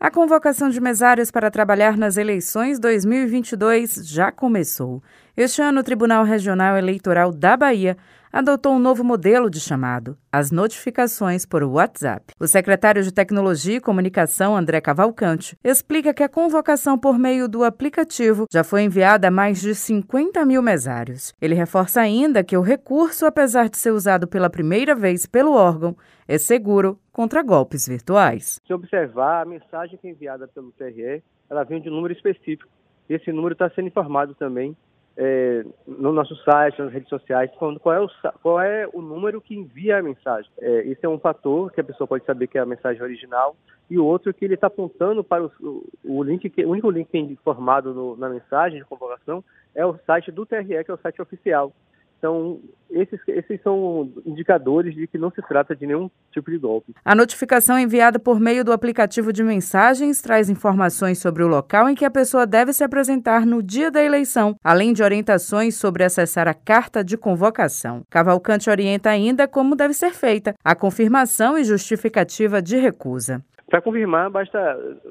A convocação de mesários para trabalhar nas eleições 2022 já começou. Este ano, o Tribunal Regional Eleitoral da Bahia adotou um novo modelo de chamado, as notificações por WhatsApp. O secretário de Tecnologia e Comunicação, André Cavalcante, explica que a convocação por meio do aplicativo já foi enviada a mais de 50 mil mesários. Ele reforça ainda que o recurso, apesar de ser usado pela primeira vez pelo órgão, é seguro contra golpes virtuais. Se observar, a mensagem que é enviada pelo TRE, ela vem de um número específico. Esse número está sendo informado também é, no nosso site, nas redes sociais, qual é o, qual é o número que envia a mensagem. É, esse é um fator que a pessoa pode saber que é a mensagem original e o outro que ele está apontando para o, o, link, que, o único link que é informado no, na mensagem de convocação é o site do TRE, que é o site oficial. Então, esses, esses são indicadores de que não se trata de nenhum tipo de golpe. A notificação enviada por meio do aplicativo de mensagens traz informações sobre o local em que a pessoa deve se apresentar no dia da eleição, além de orientações sobre acessar a carta de convocação. Cavalcante orienta ainda como deve ser feita a confirmação e justificativa de recusa. Para confirmar, basta,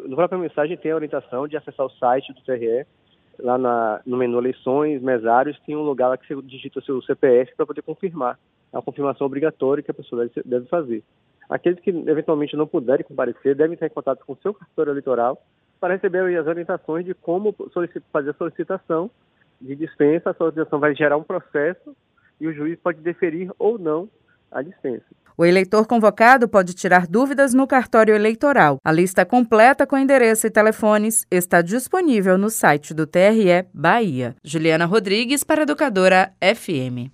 no própria mensagem tem a orientação de acessar o site do TRE lá na, no menu eleições, mesários, tem um lugar lá que você digita o seu CPF para poder confirmar. É uma confirmação obrigatória que a pessoa deve, deve fazer. Aqueles que eventualmente não puderem comparecer devem estar em contato com o seu cartório eleitoral para receber as orientações de como fazer a solicitação de dispensa. A solicitação vai gerar um processo e o juiz pode deferir ou não a dispensa. O eleitor convocado pode tirar dúvidas no cartório eleitoral. A lista completa com endereço e telefones está disponível no site do TRE Bahia. Juliana Rodrigues para Educadora FM.